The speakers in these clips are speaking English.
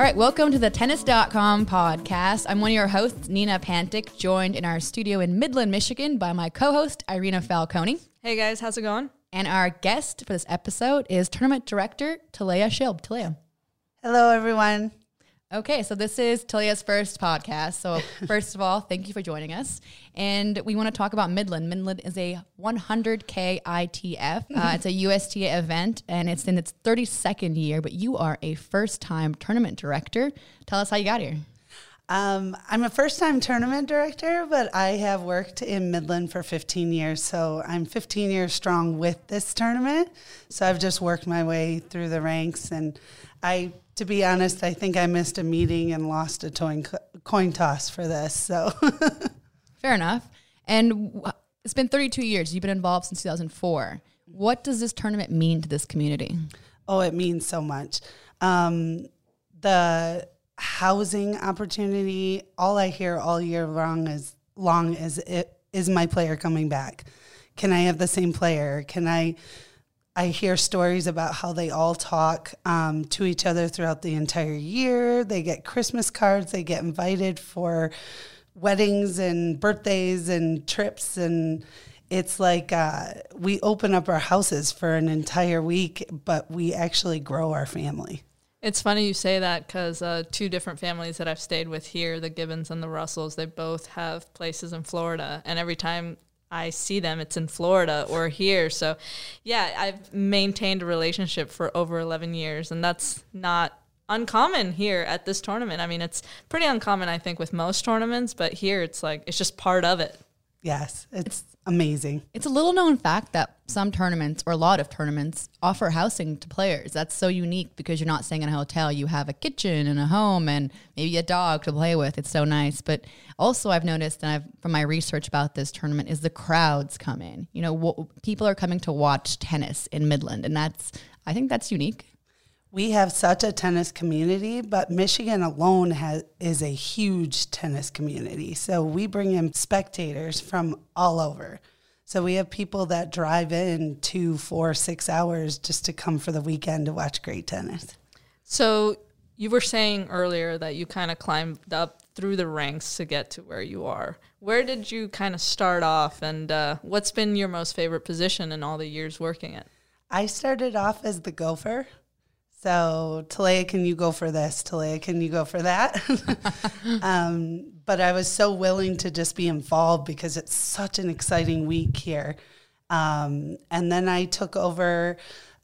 All right, welcome to the tennis.com podcast. I'm one of your hosts, Nina Pantic, joined in our studio in Midland, Michigan by my co host, Irina Falconi. Hey guys, how's it going? And our guest for this episode is tournament director Talea Shilb. Talea. Hello, everyone. Okay, so this is Talia's first podcast. So, first of all, thank you for joining us. And we want to talk about Midland. Midland is a 100K ITF. Uh, it's a USTA event and it's in its 32nd year, but you are a first time tournament director. Tell us how you got here. Um, I'm a first time tournament director, but I have worked in Midland for 15 years. So I'm 15 years strong with this tournament. So I've just worked my way through the ranks. And I, to be honest, I think I missed a meeting and lost a coin, coin toss for this. So fair enough. And it's been 32 years. You've been involved since 2004. What does this tournament mean to this community? Oh, it means so much. Um, the housing opportunity, all I hear all year long is long is it is my player coming back? Can I have the same player? Can I? I hear stories about how they all talk um, to each other throughout the entire year. They get Christmas cards. They get invited for weddings and birthdays and trips and it's like uh, we open up our houses for an entire week, but we actually grow our family. It's funny you say that because uh, two different families that I've stayed with here, the Gibbons and the Russells, they both have places in Florida. And every time I see them, it's in Florida or here. So, yeah, I've maintained a relationship for over 11 years. And that's not uncommon here at this tournament. I mean, it's pretty uncommon, I think, with most tournaments, but here it's like, it's just part of it. Yes, it's amazing. It's a little known fact that some tournaments or a lot of tournaments offer housing to players. That's so unique because you're not staying in a hotel. You have a kitchen and a home and maybe a dog to play with. It's so nice. But also, I've noticed, and I've from my research about this tournament, is the crowds come in. You know, people are coming to watch tennis in Midland, and that's I think that's unique. We have such a tennis community, but Michigan alone has is a huge tennis community. So we bring in spectators from all over. So we have people that drive in two, four, six hours just to come for the weekend to watch great tennis. So you were saying earlier that you kind of climbed up through the ranks to get to where you are. Where did you kind of start off, and uh, what's been your most favorite position in all the years working it? I started off as the gopher. So, Talea, can you go for this? Talea, can you go for that? um, but I was so willing to just be involved because it's such an exciting week here. Um, and then I took over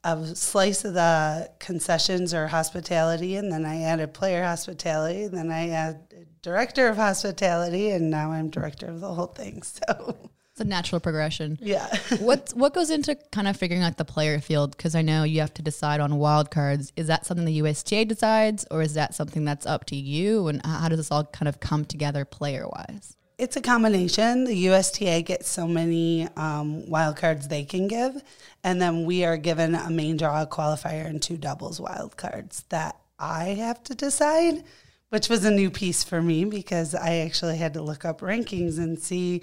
a slice of the concessions or hospitality, and then I added player hospitality, and then I added director of hospitality, and now I'm director of the whole thing. So it's a natural progression. Yeah. what what goes into kind of figuring out the player field? Because I know you have to decide on wild cards. Is that something the USTA decides, or is that something that's up to you? And how does this all kind of come together player wise? It's a combination. The USTA gets so many um, wild cards they can give, and then we are given a main draw qualifier and two doubles wild cards that I have to decide which was a new piece for me because I actually had to look up rankings and see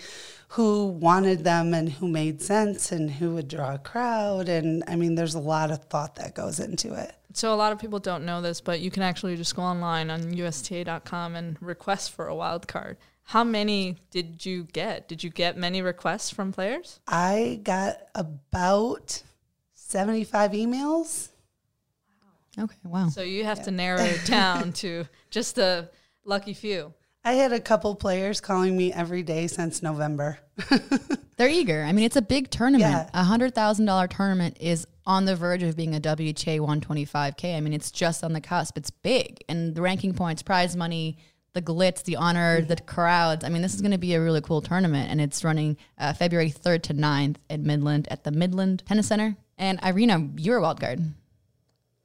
who wanted them and who made sense and who would draw a crowd. And I mean, there's a lot of thought that goes into it. So a lot of people don't know this, but you can actually just go online on USTA.com and request for a wild card. How many did you get? Did you get many requests from players? I got about 75 emails. Okay, wow. So you have yeah. to narrow it down to just a lucky few. I had a couple players calling me every day since November. They're eager. I mean, it's a big tournament. A hundred thousand dollar tournament is on the verge of being a WTA 125K. I mean, it's just on the cusp. It's big, and the ranking points, prize money, the glitz, the honor, the crowds. I mean, this is going to be a really cool tournament, and it's running uh, February 3rd to 9th at Midland at the Midland Tennis Center. And Irina, you're a wild card.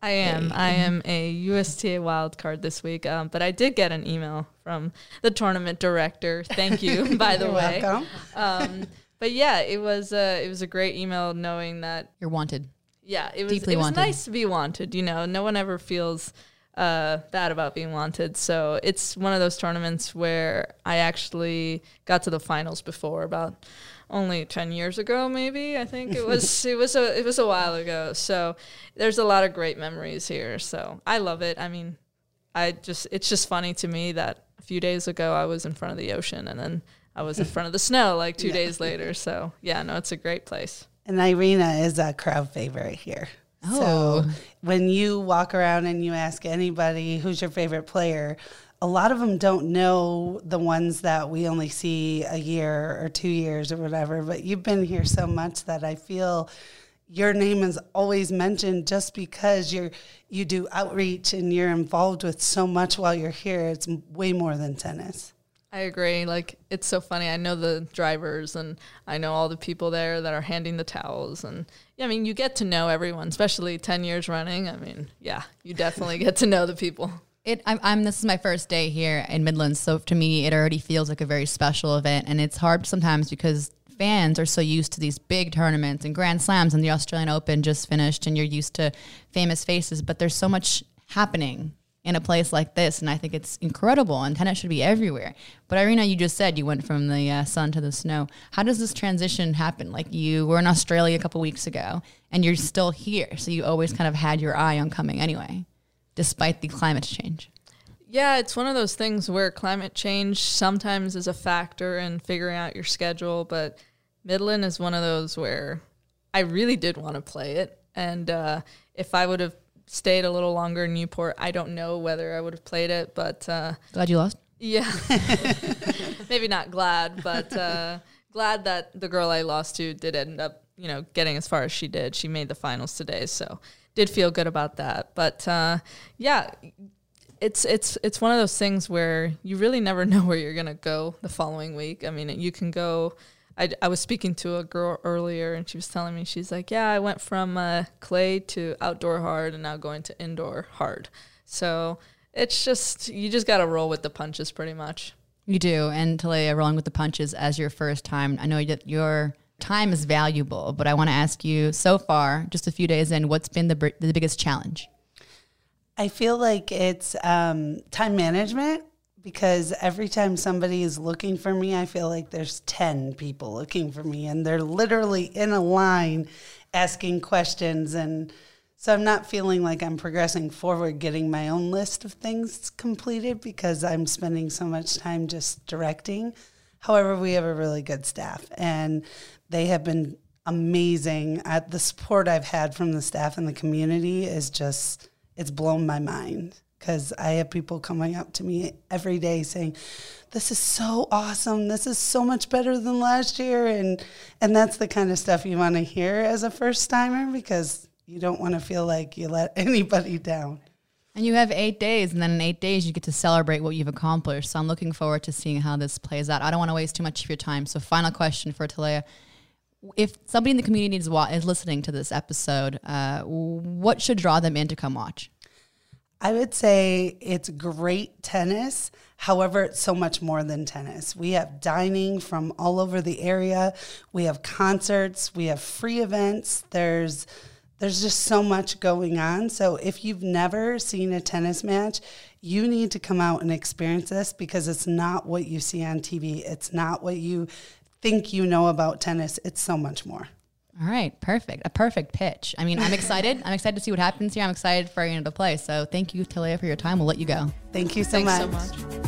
I am. I am a USTA wild card this week, um, but I did get an email from the tournament director. Thank you, by the You're way. welcome. Um, but yeah, it was a it was a great email knowing that You're wanted. yeah, it was Deeply it was wanted. nice to be wanted. You know, no one ever feels uh, bad about being wanted. So it's one of those tournaments where I actually got to the finals before about only 10 years ago maybe i think. It was it was a it was a while ago. So there's a lot of great memories here. So i love it. I mean i just it's just funny to me that a few days ago i was in front of the ocean and then i was in front of the snow like two days later. So yeah no it's a great place. And Irina is a crowd favorite here. Oh. So when you walk around and you ask anybody who's your favorite player, a lot of them don't know the ones that we only see a year or two years or whatever. But you've been here so much that I feel your name is always mentioned just because you're you do outreach and you're involved with so much while you're here. It's way more than tennis. I agree. Like it's so funny. I know the drivers and I know all the people there that are handing the towels and yeah, I mean you get to know everyone, especially 10 years running. I mean, yeah, you definitely get to know the people. It, I'm, I'm. This is my first day here in Midlands, so to me, it already feels like a very special event, and it's hard sometimes because fans are so used to these big tournaments and Grand Slams, and the Australian Open just finished, and you're used to famous faces, but there's so much happening in a place like this, and I think it's incredible, and tennis should be everywhere. But Irina, you just said you went from the uh, sun to the snow. How does this transition happen? Like you were in Australia a couple weeks ago, and you're still here, so you always kind of had your eye on coming anyway despite the climate change. Yeah, it's one of those things where climate change sometimes is a factor in figuring out your schedule, but Midland is one of those where I really did want to play it. And uh, if I would have stayed a little longer in Newport, I don't know whether I would have played it, but uh, Glad you lost. yeah, maybe not glad, but uh, glad that the girl I lost to did end up, you know, getting as far as she did. She made the finals today, so did feel good about that. But uh, yeah, it's it's it's one of those things where you really never know where you're gonna go the following week. I mean, you can go. I, I was speaking to a girl earlier, and she was telling me she's like, "Yeah, I went from uh, clay to outdoor hard, and now going to indoor hard." So it's just you just got to roll with the punches, pretty much. You do, and Talia rolling with the punches as your first time. I know that your time is valuable, but I want to ask you so far, just a few days in, what's been the br- the biggest challenge? I feel like it's um, time management because every time somebody is looking for me, I feel like there's 10 people looking for me and they're literally in a line asking questions. And so I'm not feeling like I'm progressing forward, getting my own list of things completed because I'm spending so much time just directing. However, we have a really good staff and they have been amazing. At the support I've had from the staff and the community is just it's blown my mind because I have people coming up to me every day saying, "This is so awesome! This is so much better than last year," and and that's the kind of stuff you want to hear as a first timer because you don't want to feel like you let anybody down. And you have eight days, and then in eight days, you get to celebrate what you've accomplished. So I'm looking forward to seeing how this plays out. I don't want to waste too much of your time. So, final question for Talia. If somebody in the community is, is listening to this episode, uh, what should draw them in to come watch? I would say it's great tennis. However, it's so much more than tennis. We have dining from all over the area. We have concerts. We have free events. There's there's just so much going on. So if you've never seen a tennis match, you need to come out and experience this because it's not what you see on TV. It's not what you think you know about tennis. It's so much more. All right, perfect. A perfect pitch. I mean, I'm excited. I'm excited to see what happens here. I'm excited for you to play. So, thank you, Talia, for your time. We'll let you go. Thank you so Thanks much. so much.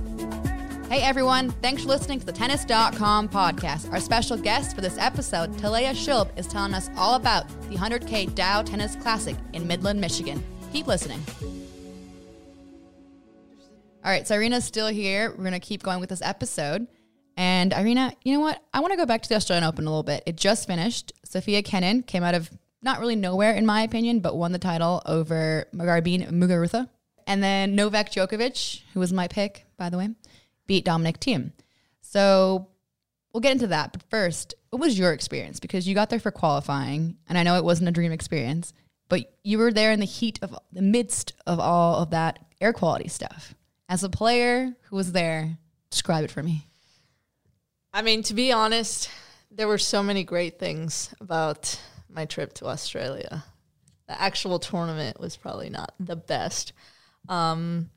Hey everyone, thanks for listening to the Tennis.com podcast. Our special guest for this episode, Talea Schulb, is telling us all about the 100K Dow Tennis Classic in Midland, Michigan. Keep listening. All right, so Irina's still here. We're going to keep going with this episode. And Irina, you know what? I want to go back to the Australian Open a little bit. It just finished. Sophia Kenin came out of not really nowhere, in my opinion, but won the title over Garbine Muguruza. And then Novak Djokovic, who was my pick, by the way, beat Dominic Thiem. So we'll get into that. But first, what was your experience? Because you got there for qualifying, and I know it wasn't a dream experience, but you were there in the heat of the midst of all of that air quality stuff. As a player who was there, describe it for me. I mean, to be honest, there were so many great things about my trip to Australia. The actual tournament was probably not the best. Um,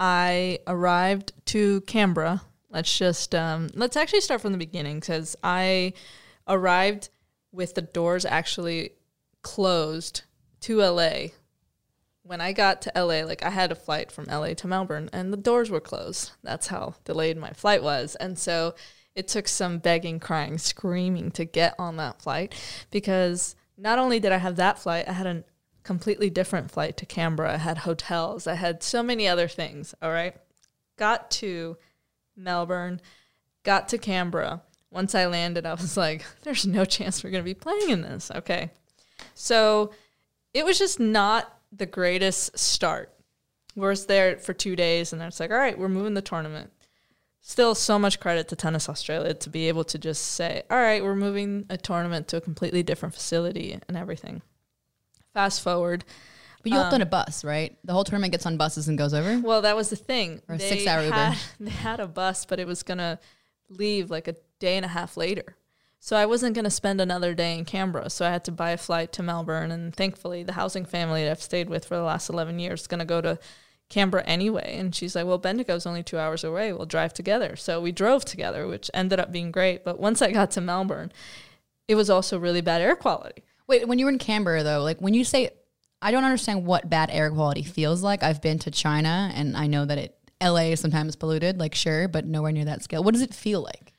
I arrived to Canberra. Let's just um, let's actually start from the beginning because I arrived with the doors actually closed to LA. When I got to LA, like I had a flight from LA to Melbourne, and the doors were closed. That's how delayed my flight was, and so it took some begging, crying, screaming to get on that flight because not only did I have that flight, I had a completely different flight to Canberra. I had hotels, I had so many other things. All right. Got to Melbourne, got to Canberra. Once I landed, I was like, there's no chance we're going to be playing in this. Okay. So it was just not the greatest start. We are there for two days, and it's like, all right, we're moving the tournament still so much credit to Tennis Australia to be able to just say, all right, we're moving a tournament to a completely different facility and everything. Fast forward. But you hopped um, on a bus, right? The whole tournament gets on buses and goes over? Well, that was the thing. Or a six hour Uber. They had a bus, but it was going to leave like a day and a half later. So I wasn't going to spend another day in Canberra. So I had to buy a flight to Melbourne. And thankfully, the housing family that I've stayed with for the last 11 years is going to go to Canberra anyway. And she's like, well, Bendigo's only two hours away. We'll drive together. So we drove together, which ended up being great. But once I got to Melbourne, it was also really bad air quality. Wait, when you were in Canberra, though, like when you say, I don't understand what bad air quality feels like. I've been to China and I know that it, LA is sometimes polluted, like sure, but nowhere near that scale. What does it feel like?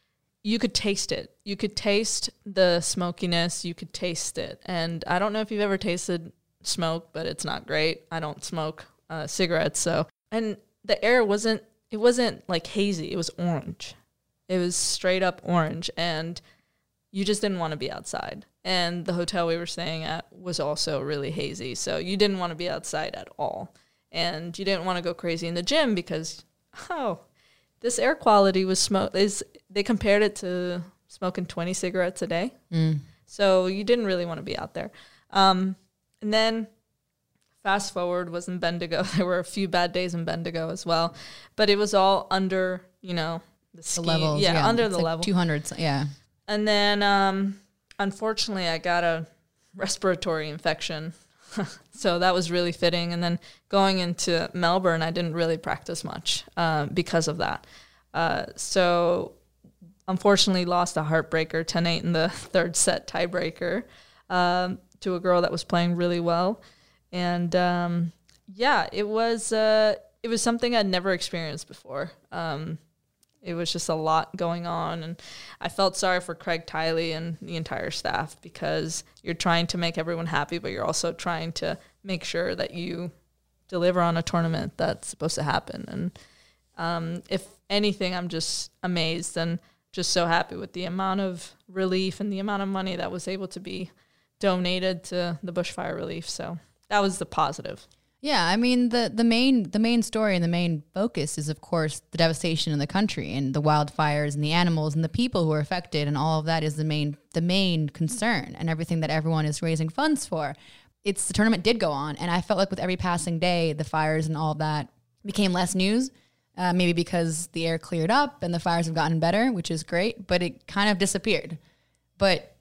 You could taste it. You could taste the smokiness. You could taste it. And I don't know if you've ever tasted smoke, but it's not great. I don't smoke uh, cigarettes. So, and the air wasn't, it wasn't like hazy. It was orange. It was straight up orange. And you just didn't want to be outside. And the hotel we were staying at was also really hazy. So you didn't want to be outside at all. And you didn't want to go crazy in the gym because, oh, this air quality was smoke is they compared it to smoking 20 cigarettes a day. Mm. So you didn't really want to be out there. Um, and then Fast forward was in Bendigo. There were a few bad days in Bendigo as well, but it was all under, you know, the, ski, the levels. Yeah, yeah. under it's the like level. 200, yeah. And then, um, unfortunately, I got a respiratory infection. so that was really fitting. And then going into Melbourne, I didn't really practice much uh, because of that. Uh, so unfortunately, lost a heartbreaker 10 8 in the third set tiebreaker um, to a girl that was playing really well and um, yeah, it was uh, it was something I'd never experienced before. Um, it was just a lot going on, and I felt sorry for Craig Tiley and the entire staff because you're trying to make everyone happy, but you're also trying to make sure that you deliver on a tournament that's supposed to happen. And um, if anything, I'm just amazed and just so happy with the amount of relief and the amount of money that was able to be donated to the bushfire relief. So that was the positive. Yeah, I mean the the main the main story and the main focus is of course the devastation in the country and the wildfires and the animals and the people who are affected and all of that is the main the main concern and everything that everyone is raising funds for. It's the tournament did go on and I felt like with every passing day the fires and all that became less news. Uh, maybe because the air cleared up and the fires have gotten better, which is great, but it kind of disappeared. But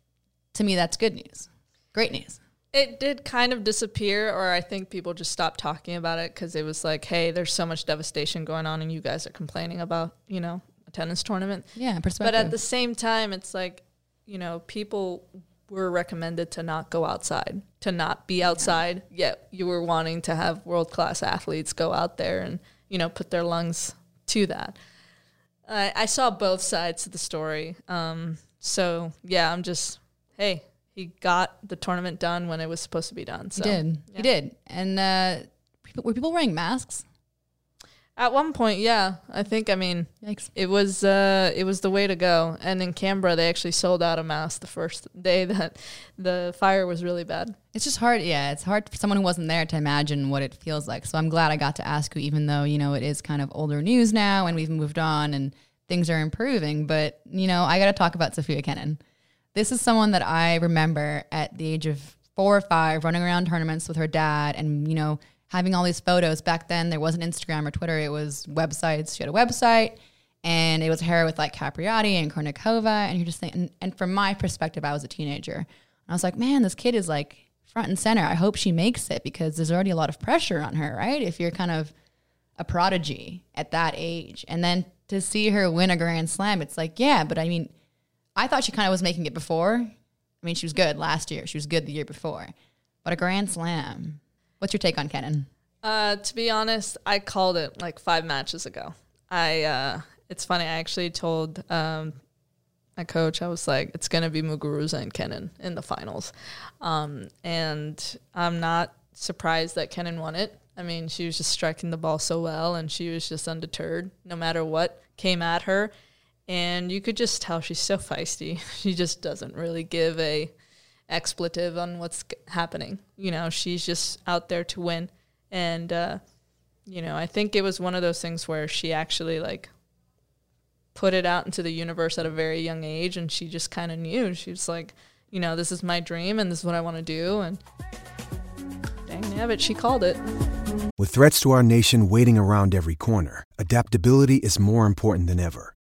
to me, that's good news. Great news. It did kind of disappear, or I think people just stopped talking about it because it was like, hey, there's so much devastation going on, and you guys are complaining about, you know, a tennis tournament. Yeah, perspective. But at the same time, it's like, you know, people were recommended to not go outside, to not be outside. Yeah. Yet you were wanting to have world class athletes go out there and, you know, put their lungs to that. I, I saw both sides of the story. Um, so yeah, I'm just hey, he got the tournament done when it was supposed to be done. So He did. yeah. He did. And uh, people, were people wearing masks? At one point, yeah, I think. I mean, Yikes. it was uh, it was the way to go. And in Canberra, they actually sold out a mask the first day that the fire was really bad. It's just hard. Yeah, it's hard for someone who wasn't there to imagine what it feels like. So I'm glad I got to ask you, even though, you know, it is kind of older news now and we've moved on and things are improving. But, you know, I got to talk about Sophia Kenin. This is someone that I remember at the age of four or five running around tournaments with her dad and, you know, having all these photos. Back then, there wasn't Instagram or Twitter, it was websites. She had a website and it was her with like Capriati and Kournikova. And you're just thinking, and, and from my perspective, I was a teenager. And I was like, man, this kid is like front and center. I hope she makes it because there's already a lot of pressure on her, right? If you're kind of a prodigy at that age. And then to see her win a Grand Slam, it's like, yeah, but I mean, I thought she kind of was making it before. I mean, she was good last year. She was good the year before. But a Grand Slam. What's your take on Kenin? Uh, to be honest, I called it like five matches ago. I uh, it's funny. I actually told um, my coach I was like, it's gonna be Muguruza and Kenin in the finals, um, and I'm not surprised that Kenin won it. I mean, she was just striking the ball so well, and she was just undeterred no matter what came at her. And you could just tell she's so feisty. She just doesn't really give a expletive on what's happening. You know, she's just out there to win. And, uh, you know, I think it was one of those things where she actually like put it out into the universe at a very young age and she just kind of knew. She was like, you know, this is my dream and this is what I want to do. And dang nabbit, she called it. With threats to our nation waiting around every corner, adaptability is more important than ever.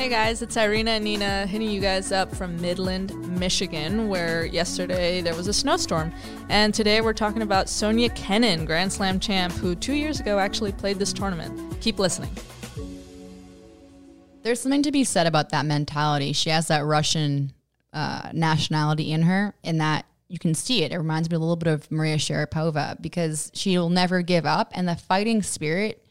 Hey guys, it's Irina and Nina hitting you guys up from Midland, Michigan, where yesterday there was a snowstorm. And today we're talking about Sonia Kenin, Grand Slam champ, who two years ago actually played this tournament. Keep listening. There's something to be said about that mentality. She has that Russian uh, nationality in her, and that you can see it. It reminds me a little bit of Maria Sharapova because she'll never give up, and the fighting spirit.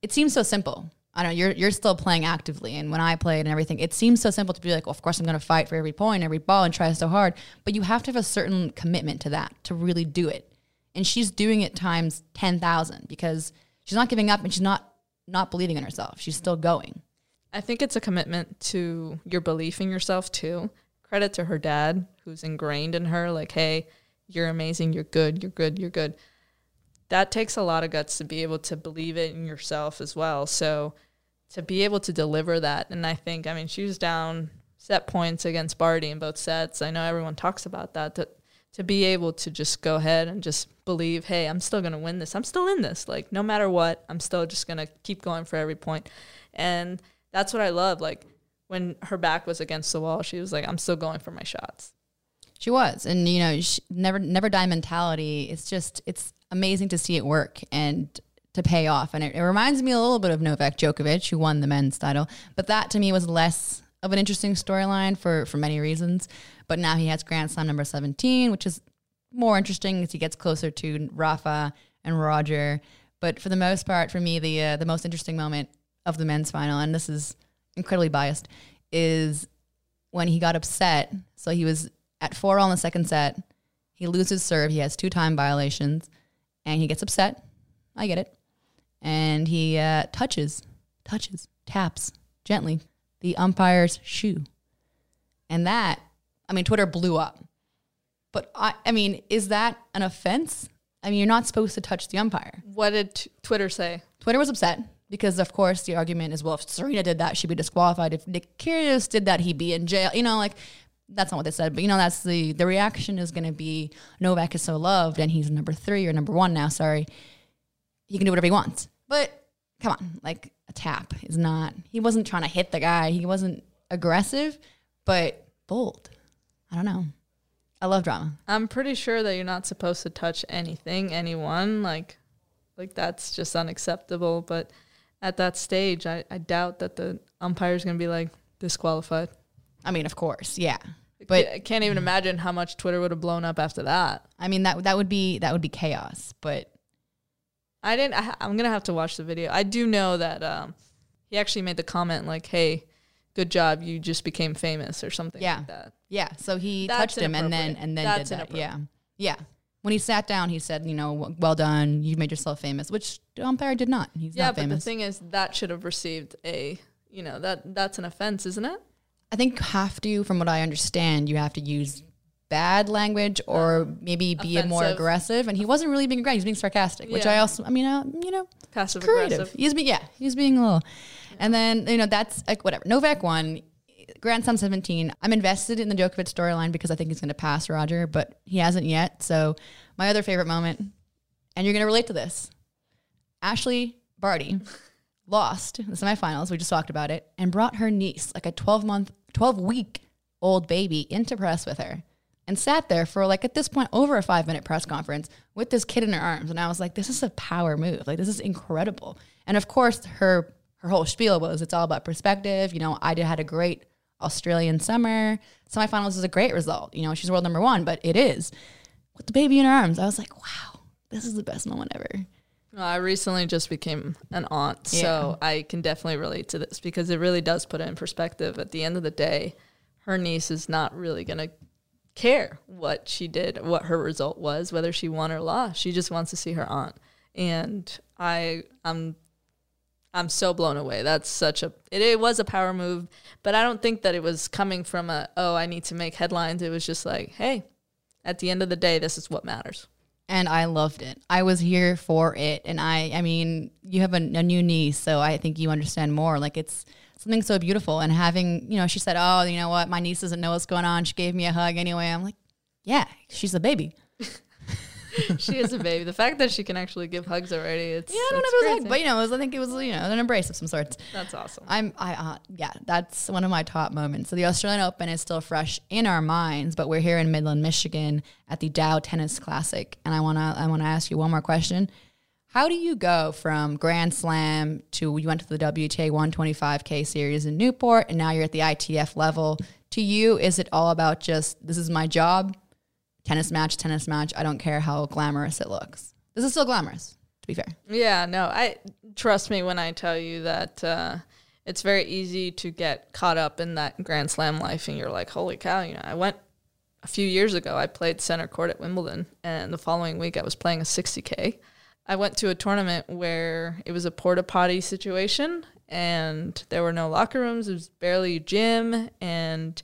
It seems so simple. I don't know. You're you're still playing actively, and when I played and everything, it seems so simple to be like, well, of course I'm going to fight for every point, every ball, and try so hard. But you have to have a certain commitment to that to really do it. And she's doing it times ten thousand because she's not giving up, and she's not not believing in herself. She's still going. I think it's a commitment to your belief in yourself too. Credit to her dad, who's ingrained in her, like, hey, you're amazing, you're good, you're good, you're good. That takes a lot of guts to be able to believe it in yourself as well. So to be able to deliver that, and I think, I mean, she was down set points against Barty in both sets. I know everyone talks about that. To, to be able to just go ahead and just believe, hey, I'm still going to win this. I'm still in this. Like, no matter what, I'm still just going to keep going for every point. And that's what I love. Like, when her back was against the wall, she was like, I'm still going for my shots. She was, and you know, never never die mentality. It's just it's amazing to see it work and to pay off. And it, it reminds me a little bit of Novak Djokovic, who won the men's title, but that to me was less of an interesting storyline for for many reasons. But now he has Grand Slam number seventeen, which is more interesting as he gets closer to Rafa and Roger. But for the most part, for me, the uh, the most interesting moment of the men's final, and this is incredibly biased, is when he got upset. So he was at four all in the second set. He loses serve. He has two time violations, and he gets upset. I get it. And he uh, touches, touches, taps gently the umpire's shoe, and that, I mean, Twitter blew up. But I, I mean, is that an offense? I mean, you're not supposed to touch the umpire. What did t- Twitter say? Twitter was upset because, of course, the argument is, well, if Serena did that, she'd be disqualified. If Nick Kyrgios did that, he'd be in jail. You know, like that's not what they said, but you know, that's the the reaction is going to be Novak is so loved, and he's number three or number one now. Sorry, he can do whatever he wants. But come on, like a tap is not. He wasn't trying to hit the guy. He wasn't aggressive, but bold. I don't know. I love drama. I'm pretty sure that you're not supposed to touch anything, anyone. Like, like that's just unacceptable. But at that stage, I, I doubt that the umpire is gonna be like disqualified. I mean, of course, yeah. But But I can't even imagine how much Twitter would have blown up after that. I mean that that would be that would be chaos. But I didn't. I, I'm gonna have to watch the video. I do know that um, he actually made the comment like, "Hey, good job, you just became famous" or something Yeah. like that. yeah, so he That's touched him and then and then That's did that. Yeah, yeah. When he sat down, he said, "You know, well done. You made yourself famous," which umpire did not. He's yeah, not but the thing is, that should have received a. You know that that's an offense, isn't it? I think you have to, from what I understand, you have to use bad language or maybe be more aggressive. And he wasn't really being aggressive; he was being sarcastic, which Yeah. I also, I mean, uh, you know, Passive creative. aggressive. He's being, yeah, he's being a little. And then you know that's like whatever. Novak won. Grand Slam 17. I'm invested in the Djokovic storyline because I think he's going to pass Roger, but he hasn't yet. So my other favorite moment, and you're going to relate to this, Ashley Barty lost the semifinals. We just talked about it, and brought her niece, like a 12 month, 12 week old baby, into press with her, and sat there for like at this point over a five minute press conference with this kid in her arms. And I was like, this is a power move. Like this is incredible. And of course, her her whole spiel was it's all about perspective. You know, I did had a great Australian summer. Semifinals is a great result. You know, she's world number one, but it is with the baby in her arms. I was like, wow, this is the best moment ever. Well, I recently just became an aunt, so I can definitely relate to this because it really does put it in perspective. At the end of the day, her niece is not really going to care what she did, what her result was, whether she won or lost. She just wants to see her aunt. And I I'm I'm so blown away. That's such a it, it was a power move, but I don't think that it was coming from a oh, I need to make headlines. It was just like, hey, at the end of the day, this is what matters. and I loved it. I was here for it, and I, I mean, you have a, a new niece, so I think you understand more. Like it's something so beautiful, and having, you know, she said, "Oh, you know what? My niece doesn't know what's going on. She gave me a hug anyway." I'm like, "Yeah, she's a baby." she is a baby. The fact that she can actually give hugs already, it's Yeah, I don't know if it was a hug, but you know, it was, I think it was, you know, an embrace of some sorts. That's awesome. I'm, I, uh, yeah, that's one of my top moments. So the Australian Open is still fresh in our minds, but we're here in Midland, Michigan at the Dow Tennis Classic, and I wanna, I wanna ask you one more question. How do you go from Grand Slam to you went to the WTA 125K series in Newport, and now you're at the ITF level? To you, is it all about just this is my job, tennis match, tennis match? I don't care how glamorous it looks. This is still glamorous, to be fair. Yeah, no, I trust me when I tell you that uh, it's very easy to get caught up in that Grand Slam life, and you're like, holy cow! You know, I went a few years ago. I played center court at Wimbledon, and the following week I was playing a 60k. I went to a tournament where it was a porta potty situation, and there were no locker rooms. It was barely a gym, and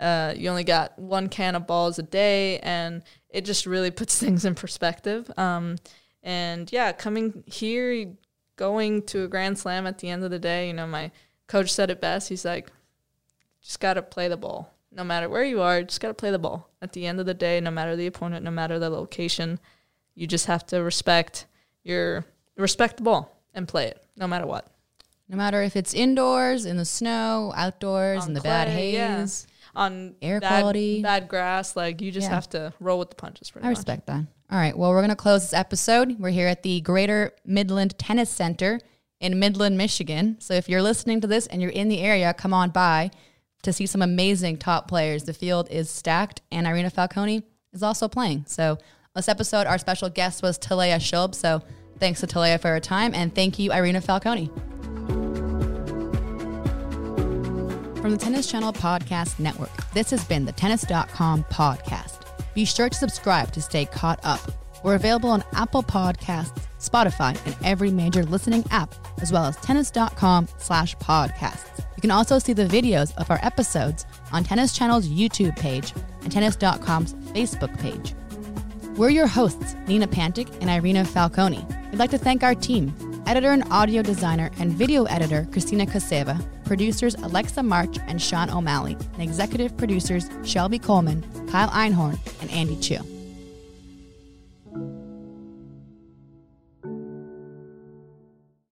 uh, you only got one can of balls a day, and it just really puts things in perspective. Um, and yeah, coming here, going to a Grand Slam at the end of the day, you know, my coach said it best. He's like, just got to play the ball. No matter where you are, just got to play the ball. At the end of the day, no matter the opponent, no matter the location, you just have to respect your respect the ball and play it, no matter what. No matter if it's indoors, in the snow, outdoors, in the bad clay, yeah. haze. On Air bad, quality. bad grass, like you just Yeah. have to roll with the punches. I much. respect that. All right. Well, we're going to close this episode. We're here at the Greater Midland Tennis Center in Midland, Michigan. So if you're listening to this and you're in the area, come on by to see some amazing top players. The field is stacked, and Irina Falconi is also playing. So this episode, our special guest was Talea Schulb. So thanks to Talea for her time, and thank you, Irina Falconi. From the Tennis Channel Podcast Network, this has been the Tennis.com podcast. Be sure to subscribe to stay caught up. We're available on Apple Podcasts, Spotify, and every major listening app, as well as tennis.com slash podcasts. You can also see the videos of our episodes on Tennis Channel's YouTube page and tennis.com's Facebook page. We're your hosts, Nina Pantic and Irina Falconi. We'd like to thank our team editor and audio designer and video editor Christina Kaseva, producers Alexa March and Sean O'Malley, and executive producers Shelby Coleman, Kyle Einhorn, and Andy Chu.